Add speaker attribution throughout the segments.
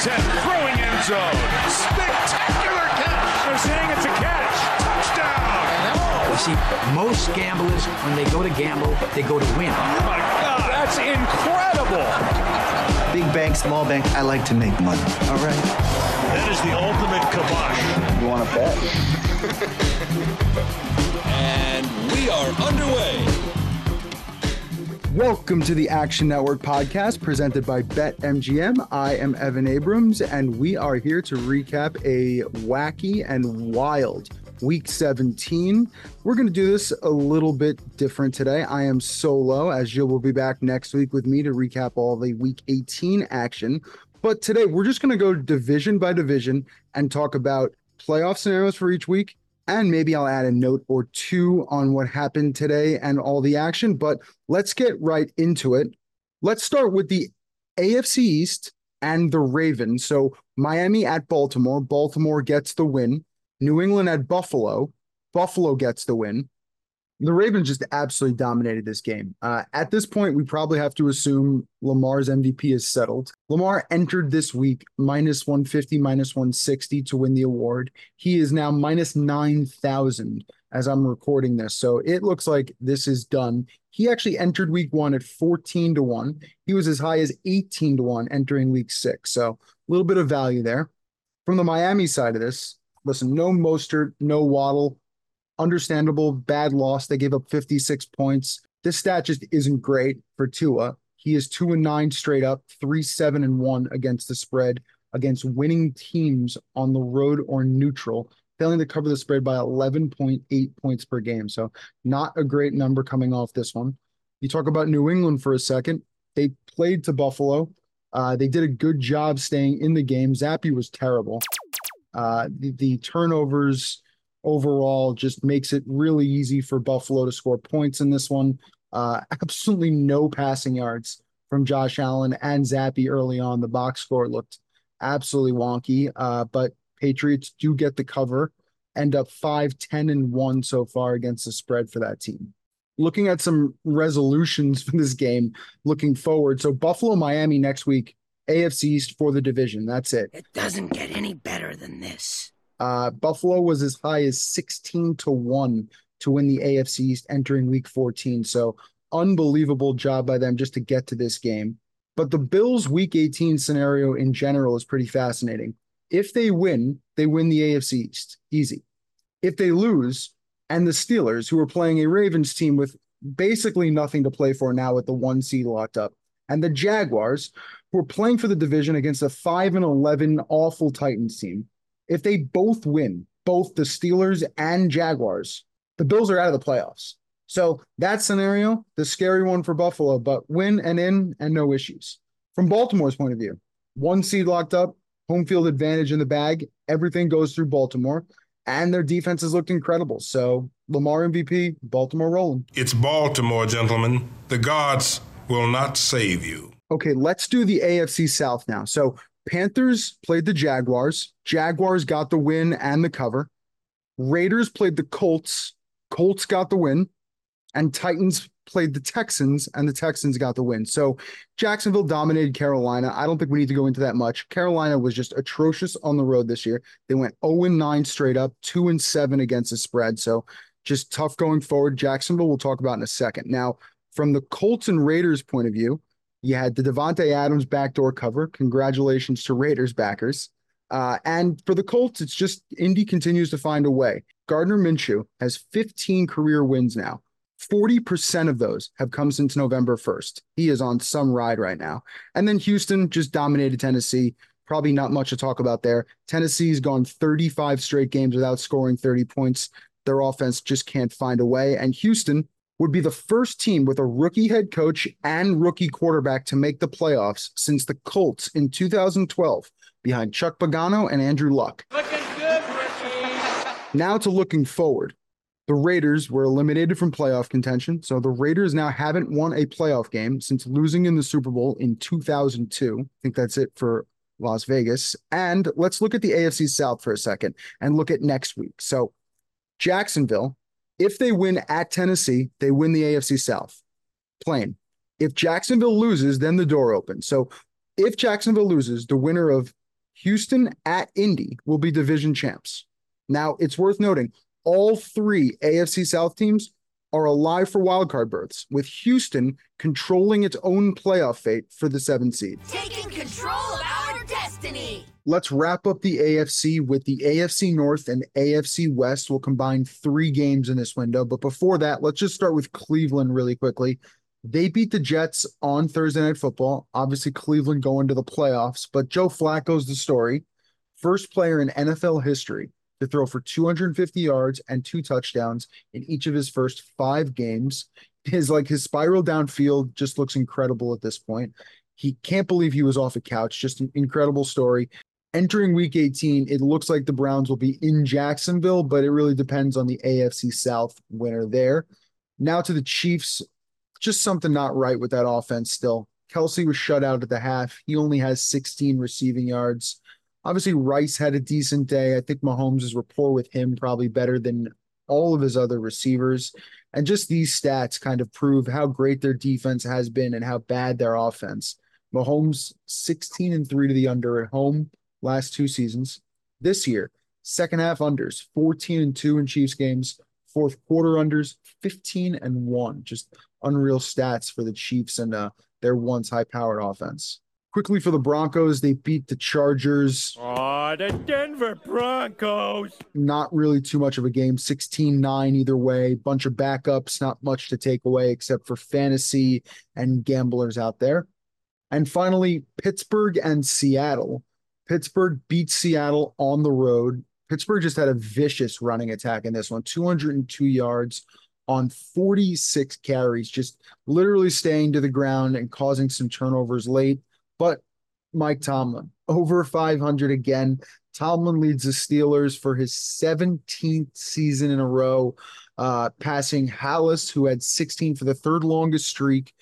Speaker 1: From 10, throwing end zone. Spectacular catch. They're saying it's a catch. Touchdown.
Speaker 2: You see, most gamblers, when they go to gamble, they go to win.
Speaker 1: Oh my God, that's incredible.
Speaker 3: Big bank, small bank, I like to make money. All right.
Speaker 1: That is the ultimate kibosh.
Speaker 3: You want to bet?
Speaker 4: And we are underway.
Speaker 5: Welcome to the Action Network podcast presented by BetMGM. I am Evan Abrams, and we are here to recap a wacky and wild week 17. We're going to do this a little bit different today. I am solo, as Jill will be back next week with me to recap all the week 18 action. But today, we're just going to go division by division and talk about playoff scenarios for each week and maybe I'll add a note or two on what happened today and all the action. But let's get right into it. Let's start with the AFC East and the Ravens. So Miami at Baltimore. Baltimore gets the win. New England at Buffalo. Buffalo gets the win. The Ravens just absolutely dominated this game. Uh, at this point, we probably have to assume Lamar's MVP is settled. Lamar entered this week minus 150, minus 160 to win the award. He is now minus 9,000 as I'm recording this. So it looks like this is done. He actually entered week one at 14 to 1. He was as high as 18 to 1 entering week six. So a little bit of value there. From the Miami side of this, listen, no Mostert, no Waddle understandable bad loss. They gave up 56 points. This stat just isn't great for Tua. He is two and nine straight up, three, seven, and one against the spread against winning teams on the road or neutral, failing to cover the spread by 11.8 points per game. So, not a great number coming off this one. You talk about New England for a second. They played to Buffalo. Uh, they did a good job staying in the game. Zappe was terrible. Uh, the, the turnovers overall just makes it really easy for Buffalo to score points in this one. Uh, absolutely no passing yards from Josh Allen and Zappe early on. The box score looked absolutely wonky, uh, but Patriots do get the cover, end up 5 10 and 1 so far against the spread for that team. Looking at some resolutions for this game, looking forward. So, Buffalo, Miami next week, AFC East for the division. That's it.
Speaker 6: It doesn't get any better than this.
Speaker 5: Uh, Buffalo was as high as 16 to 1 to win the AFC East entering week 14. So, unbelievable job by them just to get to this game. But the Bills' week 18 scenario in general is pretty fascinating. If they win, they win the AFC East. Easy. If they lose, and the Steelers, who are playing a Ravens team with basically nothing to play for now with the one seed locked up, and the Jaguars, who are playing for the division against a 5 and 11 awful Titans team, if they both win, both the Steelers and Jaguars, the Bills are out of the playoffs. So that scenario, the scary one for Buffalo, but win and in and no issues. From Baltimore's point of view, one seed locked up, home field advantage in the bag, everything goes through Baltimore, and their defense has looked incredible. So Lamar MVP, Baltimore rolling.
Speaker 7: It's Baltimore, gentlemen. The gods will not save you.
Speaker 5: Okay, let's do the AFC South now. So Panthers played the Jaguars. Jaguars got the win and the cover. Raiders played the Colts. Colts got the win. And Titans played the Texans, and the Texans got the win. So Jacksonville dominated Carolina. I don't think we need to go into that much. Carolina was just atrocious on the road this year. They went 0 9 straight up, 2 and 7 against the spread. So just tough going forward. Jacksonville, we'll talk about in a second. Now, from the Colts and Raiders point of view, you had the Davante Adams backdoor cover. Congratulations to Raiders backers. Uh, and for the Colts, it's just Indy continues to find a way. Gardner Minshew has 15 career wins now. 40% of those have come since November 1st. He is on some ride right now. And then Houston just dominated Tennessee. Probably not much to talk about there. Tennessee's gone 35 straight games without scoring 30 points. Their offense just can't find a way. And Houston would be the first team with a rookie head coach and rookie quarterback to make the playoffs since the Colts in 2012, behind Chuck Pagano and Andrew Luck. Good, now to looking forward. The Raiders were eliminated from playoff contention, so the Raiders now haven't won a playoff game since losing in the Super Bowl in 2002. I think that's it for Las Vegas. And let's look at the AFC South for a second and look at next week. So, Jacksonville if they win at Tennessee, they win the AFC South. Plain. If Jacksonville loses, then the door opens. So if Jacksonville loses, the winner of Houston at Indy will be division champs. Now, it's worth noting all three AFC South teams are alive for wildcard berths, with Houston controlling its own playoff fate for the seven seed.
Speaker 8: Taking control of our destiny.
Speaker 5: Let's wrap up the AFC with the AFC North and AFC West. We'll combine three games in this window. But before that, let's just start with Cleveland really quickly. They beat the Jets on Thursday Night Football. Obviously, Cleveland going to the playoffs, but Joe Flacco's the story. First player in NFL history to throw for 250 yards and two touchdowns in each of his first five games. His like his spiral downfield just looks incredible at this point. He can't believe he was off a couch. Just an incredible story entering week 18, it looks like the Browns will be in Jacksonville, but it really depends on the AFC South winner there. Now to the Chiefs, just something not right with that offense still. Kelce was shut out at the half. He only has 16 receiving yards. Obviously, Rice had a decent day. I think Mahomes' rapport with him probably better than all of his other receivers. And just these stats kind of prove how great their defense has been and how bad their offense. Mahomes 16 and 3 to the under at home last two seasons. This year, second half unders, 14 and 2 in Chiefs games, fourth quarter unders, 15 and 1. Just unreal stats for the Chiefs and uh, their once high powered offense. Quickly for the Broncos, they beat the Chargers.
Speaker 9: Oh, the Denver Broncos.
Speaker 5: Not really too much of a game, 16 9 either way. Bunch of backups, not much to take away except for fantasy and gamblers out there. And finally, Pittsburgh and Seattle. Pittsburgh beat Seattle on the road. Pittsburgh just had a vicious running attack in this one 202 yards on 46 carries, just literally staying to the ground and causing some turnovers late. But Mike Tomlin, over 500 again. Tomlin leads the Steelers for his 17th season in a row, uh, passing Halas, who had 16 for the third longest streak,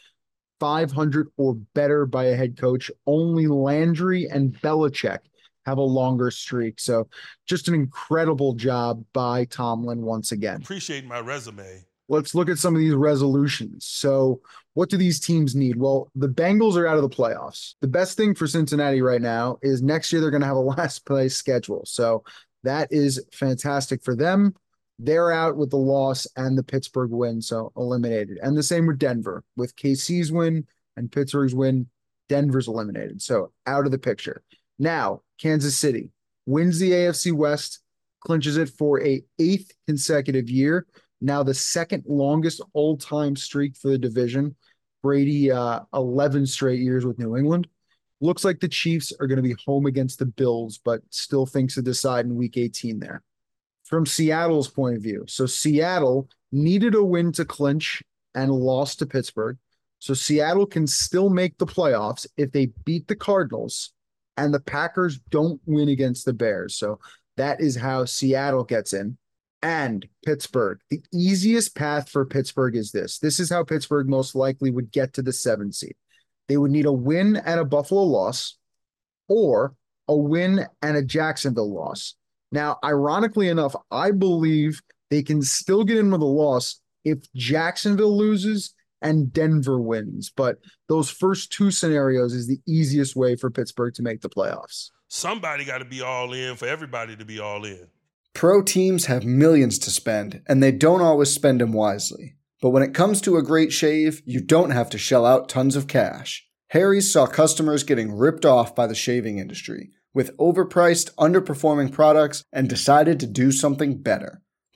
Speaker 5: 500 or better by a head coach. Only Landry and Belichick have a longer streak. So just an incredible job by Tomlin once again.
Speaker 7: Appreciate my resume.
Speaker 5: Let's look at some of these resolutions. So, what do these teams need? Well, the Bengals are out of the playoffs. The best thing for Cincinnati right now is next year they're going to have a last place schedule. So, that is fantastic for them. They're out with the loss and the Pittsburgh win, so eliminated. And the same with Denver. With KC's win and Pittsburgh's win, Denver's eliminated. So out of the picture. Now, Kansas City wins the AFC West, clinches it for a eighth consecutive year. Now the second longest all-time streak for the division. Brady, uh, 11 straight years with New England. Looks like the Chiefs are going to be home against the Bills, but still thinks to decide in week 18 there from Seattle's point of view. So Seattle needed a win to clinch and lost to Pittsburgh. So Seattle can still make the playoffs if they beat the Cardinals and the Packers don't win against the Bears. So that is how Seattle gets in. And Pittsburgh. The easiest path for Pittsburgh is this. This is how Pittsburgh most likely would get to the seven seed. They would need a win and a Buffalo loss, or a win and a Jacksonville loss. Now, ironically enough, I believe they can still get in with a loss if Jacksonville loses and Denver wins. But those first two scenarios is the easiest way for Pittsburgh to make the playoffs.
Speaker 7: Somebody got to be all in for everybody to be all in.
Speaker 10: Pro teams have millions to spend, and they don't always spend them wisely. But when it comes to a great shave, you don't have to shell out tons of cash. Harry's saw customers getting ripped off by the shaving industry with overpriced, underperforming products and decided to do something better.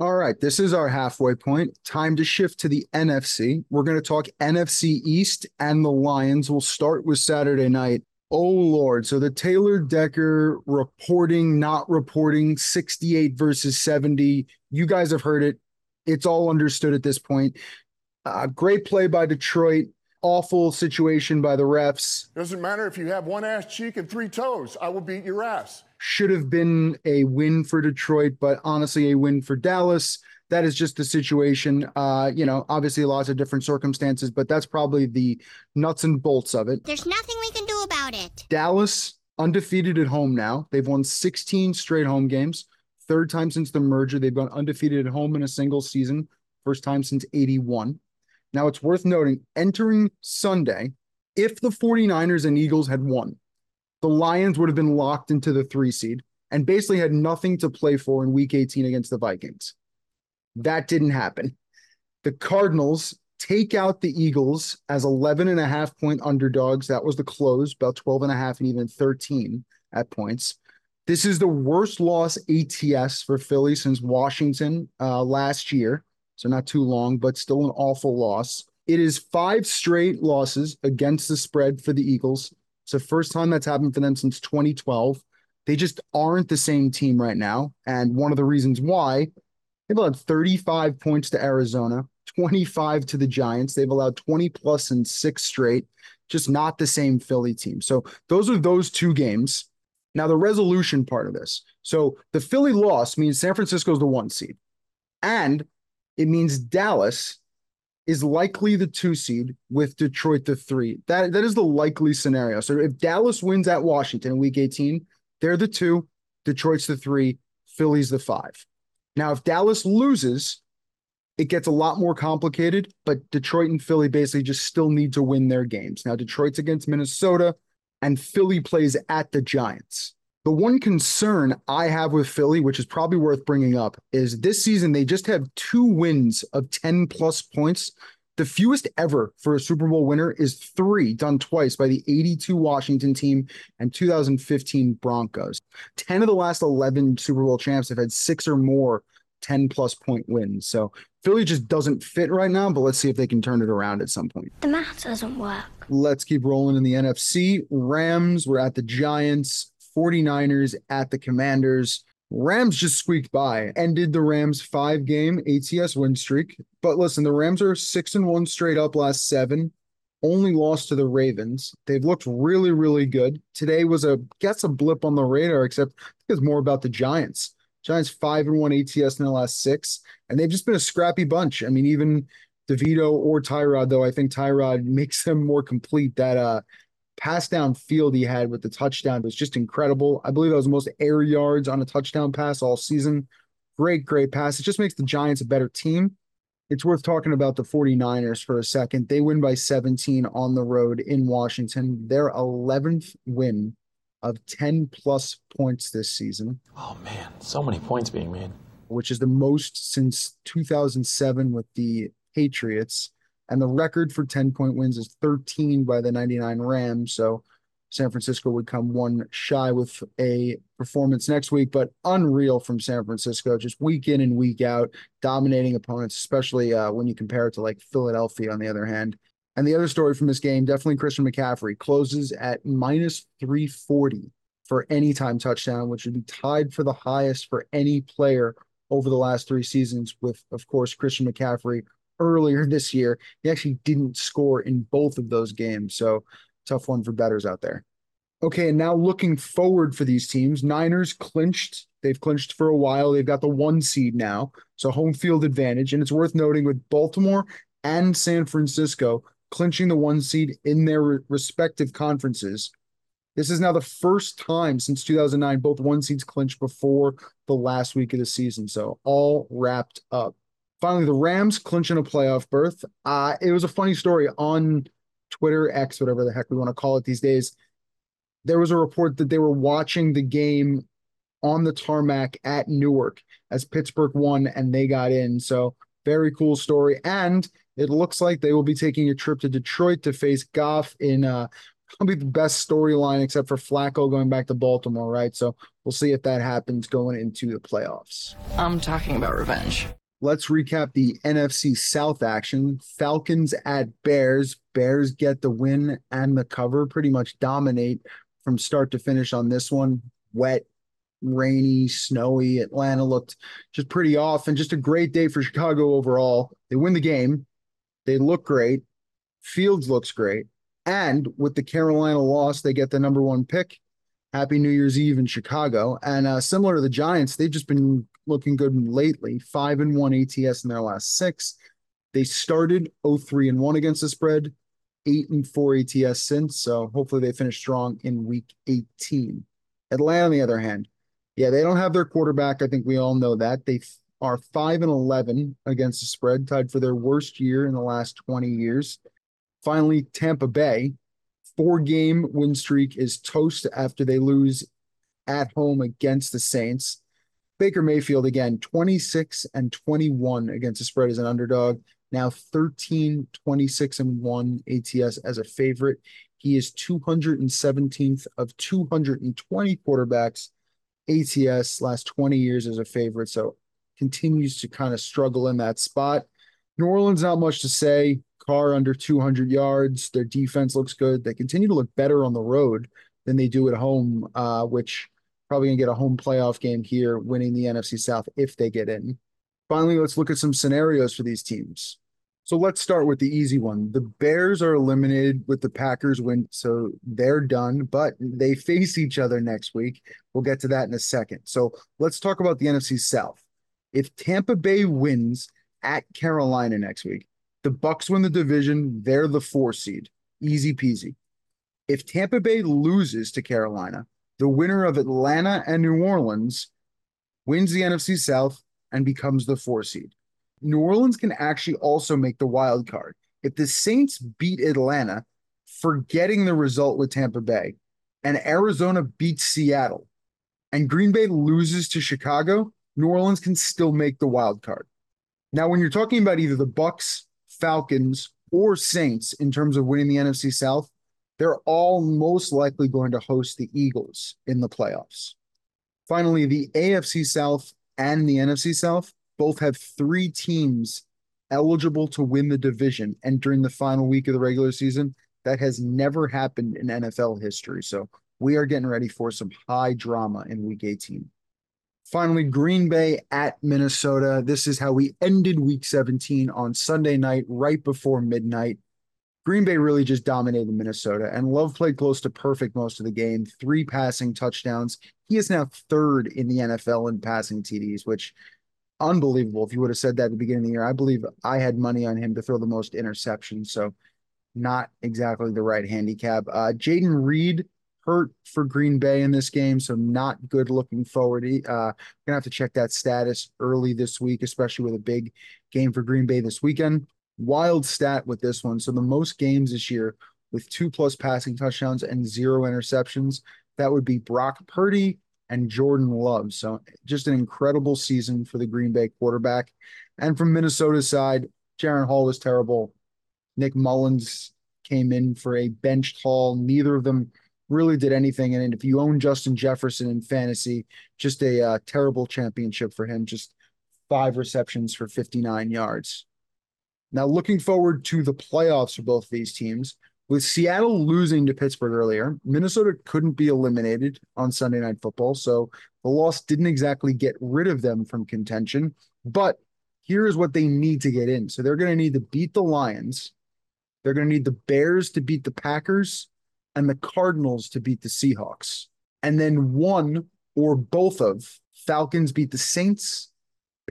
Speaker 5: All right, this is our halfway point. Time to shift to the NFC. We're going to talk NFC East and the Lions. We'll start with Saturday night. Oh, Lord. So the Taylor Decker reporting, not reporting, 68 versus 70. You guys have heard it. It's all understood at this point. Uh, great play by Detroit. Awful situation by the refs.
Speaker 11: Doesn't matter if you have one ass cheek and three toes. I will beat your ass
Speaker 5: should have been a win for Detroit, but honestly, a win for Dallas. That is just the situation. Uh, you know, obviously lots of different circumstances, but that's probably the nuts and bolts of it.
Speaker 12: There's nothing we can do about it.
Speaker 5: Dallas undefeated at home now. They've won 16 straight home games. Third time since the merger. They've gone undefeated at home in a single season. First time since 81. Now it's worth noting entering Sunday, if the 49ers and Eagles had won, the Lions would have been locked into the three seed and basically had nothing to play for in week 18 against the Vikings. That didn't happen. The Cardinals take out the Eagles as 11 and a half point underdogs. That was the close, about 12 and a half and even 13 at points. This is the worst loss ATS for Philly since Washington uh, last year. So not too long, but still an awful loss. It is five straight losses against the spread for the Eagles. It's the first time that's happened for them since 2012. They just aren't the same team right now. And one of the reasons why they've allowed 35 points to Arizona, 25 to the Giants. They've allowed 20 plus in six straight, just not the same Philly team. So those are those two games. Now, the resolution part of this. So the Philly loss means San Francisco's the one seed, and it means Dallas is likely the two seed with Detroit the three. That that is the likely scenario. So if Dallas wins at Washington in week 18, they're the two, Detroit's the three, Philly's the five. Now, if Dallas loses, it gets a lot more complicated, but Detroit and Philly basically just still need to win their games. Now, Detroit's against Minnesota, and Philly plays at the Giants. The one concern I have with Philly, which is probably worth bringing up, is this season they just have two wins of 10 plus points. The fewest ever for a Super Bowl winner is three, done twice by the 82 Washington team and 2015 Broncos. 10 of the last 11 Super Bowl champs have had six or more 10 plus point wins. So Philly just doesn't fit right now, but let's see if they can turn it around at some point.
Speaker 12: The math doesn't work.
Speaker 5: Let's keep rolling in the NFC. Rams were at the Giants, 49ers at the Commanders. Rams just squeaked by, ended the Rams five game ATS win streak. But listen, the Rams are six and one straight up last seven, only lost to the Ravens. They've looked really, really good. Today was a guess a blip on the radar, except it's more about the Giants. Giants five and one ATS in the last six, and they've just been a scrappy bunch. I mean, even DeVito or Tyrod, though I think Tyrod makes them more complete. That uh pass down field he had with the touchdown was just incredible. I believe that was the most air yards on a touchdown pass all season. Great, great pass. It just makes the Giants a better team. It's worth talking about the 49ers for a second. They win by 17 on the road in Washington. Their 11th win of 10 plus points this season.
Speaker 13: Oh, man. So many points being made.
Speaker 5: Which is the most since 2007 with the Patriots. And the record for 10 point wins is 13 by the 99 Rams. So San Francisco would come one shy with a performance next week, but unreal from San Francisco, just week in and week out, dominating opponents, especially uh, when you compare it to like Philadelphia on the other hand. And the other story from this game, definitely Christian McCaffrey closes at minus 340 for anytime touchdown, which would be tied for the highest for any player over the last three seasons, with, of course, Christian McCaffrey earlier this year. He actually didn't score in both of those games. So tough one for bettors out there. Okay, and now looking forward for these teams, Niners clinched. They've clinched for a while. They've got the one seed now, so home field advantage. And it's worth noting with Baltimore and San Francisco clinching the one seed in their respective conferences. This is now the first time since 2009 both one seeds clinched before the last week of the season. So all wrapped up. Finally, the Rams clinching a playoff berth. Uh, it was a funny story on Twitter, X, whatever the heck we want to call it these days. There was a report that they were watching the game on the tarmac at Newark as Pittsburgh won and they got in. So, very cool story. And it looks like they will be taking a trip to Detroit to face Goff in uh, probably the best storyline, except for Flacco going back to Baltimore, right? So, we'll see if that happens going into the playoffs.
Speaker 14: I'm talking about revenge.
Speaker 5: Let's recap the NFC South action. Falcons at Bears. Bears get the win and the cover, pretty much dominate from start to finish on this one. Wet, rainy, snowy. Atlanta looked just pretty off and just a great day for Chicago overall. They win the game. They look great. Fields looks great. And with the Carolina loss, they get the number one pick. Happy New Year's Eve in Chicago. And uh, similar to the Giants, they've just been looking good lately. Five and one ATS in their last six. They started 0-3 and 1 against the spread, 8 and 4 ATS since. So hopefully they finish strong in week 18. Atlanta, on the other hand, yeah, they don't have their quarterback. I think we all know that. They are 5 and 11 against the spread, tied for their worst year in the last 20 years. Finally, Tampa Bay, four game win streak is toast after they lose at home against the Saints. Baker Mayfield again, 26 and 21 against the spread as an underdog. Now 13, 26 and 1 ATS as a favorite. He is 217th of 220 quarterbacks ATS last 20 years as a favorite. So continues to kind of struggle in that spot. New Orleans, not much to say. Carr under 200 yards. Their defense looks good. They continue to look better on the road than they do at home, uh, which probably going to get a home playoff game here, winning the NFC South if they get in. Finally, let's look at some scenarios for these teams. So let's start with the easy one. The Bears are eliminated with the Packers win, so they're done, but they face each other next week. We'll get to that in a second. So let's talk about the NFC South. If Tampa Bay wins at Carolina next week, the Bucs win the division, they're the 4 seed. Easy peasy. If Tampa Bay loses to Carolina, the winner of Atlanta and New Orleans wins the NFC South and becomes the four seed. New Orleans can actually also make the wild card. If the Saints beat Atlanta, forgetting the result with Tampa Bay, and Arizona beats Seattle, and Green Bay loses to Chicago, New Orleans can still make the wild card. Now, when you're talking about either the Bucs, Falcons, or Saints in terms of winning the NFC South, they're all most likely going to host the Eagles in the playoffs. Finally, the AFC South and the NFC South both have three teams eligible to win the division entering the final week of the regular season. That has never happened in NFL history. So we are getting ready for some high drama in week 18. Finally, Green Bay at Minnesota. This is how we ended week 17 on Sunday night, right before midnight. Green Bay really just dominated Minnesota, and Love played close to perfect most of the game. Three passing touchdowns. He is now third in the NFL in passing TDs, which unbelievable. If you would have said that at the beginning of the year, I believe I had money on him to throw the most interceptions. So, not exactly the right handicap. Uh, Jayden Reed hurt for Green Bay in this game, so not good looking forward. Uh, gonna have to check that status early this week, especially with a big game for Green Bay this weekend wild stat with this one. So the most games this year with two plus passing touchdowns and zero interceptions, that would be Brock Purdy and Jordan Love. So just an incredible season for the Green Bay quarterback. And from Minnesota's side, Jaren Hall was terrible. Nick Mullens came in for a benched Hall. Neither of them really did anything. And if you own Justin Jefferson in fantasy, just a uh, terrible championship for him. Just five receptions for 59 yards. Now, looking forward to the playoffs for both of these teams. With Seattle losing to Pittsburgh earlier, Minnesota couldn't be eliminated on Sunday Night Football. So the loss didn't exactly get rid of them from contention. But here's what they need to get in. So they're going to need to beat the Lions. They're going to need the Bears to beat the Packers and the Cardinals to beat the Seahawks. And then one or both of Falcons beat the Saints,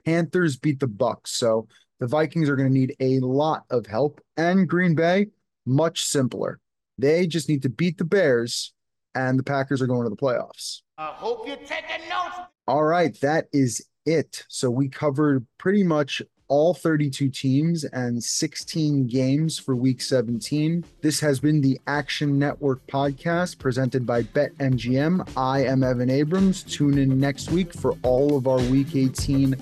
Speaker 5: Panthers beat the Bucs. So the Vikings are going to need a lot of help, and Green Bay, much simpler. They just need to beat the Bears, and the Packers are going to the playoffs.
Speaker 8: I hope you're taking notes.
Speaker 5: All right, that is it. So we covered pretty much all 32 teams and 16 games for week 17. This has been the Action Network podcast presented by BetMGM. I am Evan Abrams. Tune in next week for all of our week 18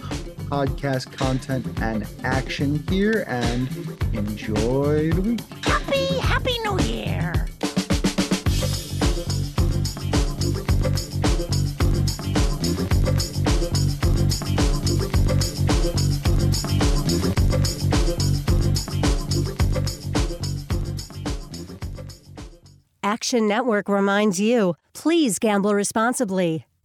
Speaker 5: podcast content and action here and enjoy the week.
Speaker 6: Happy, happy new year. Action Network reminds you please gamble responsibly.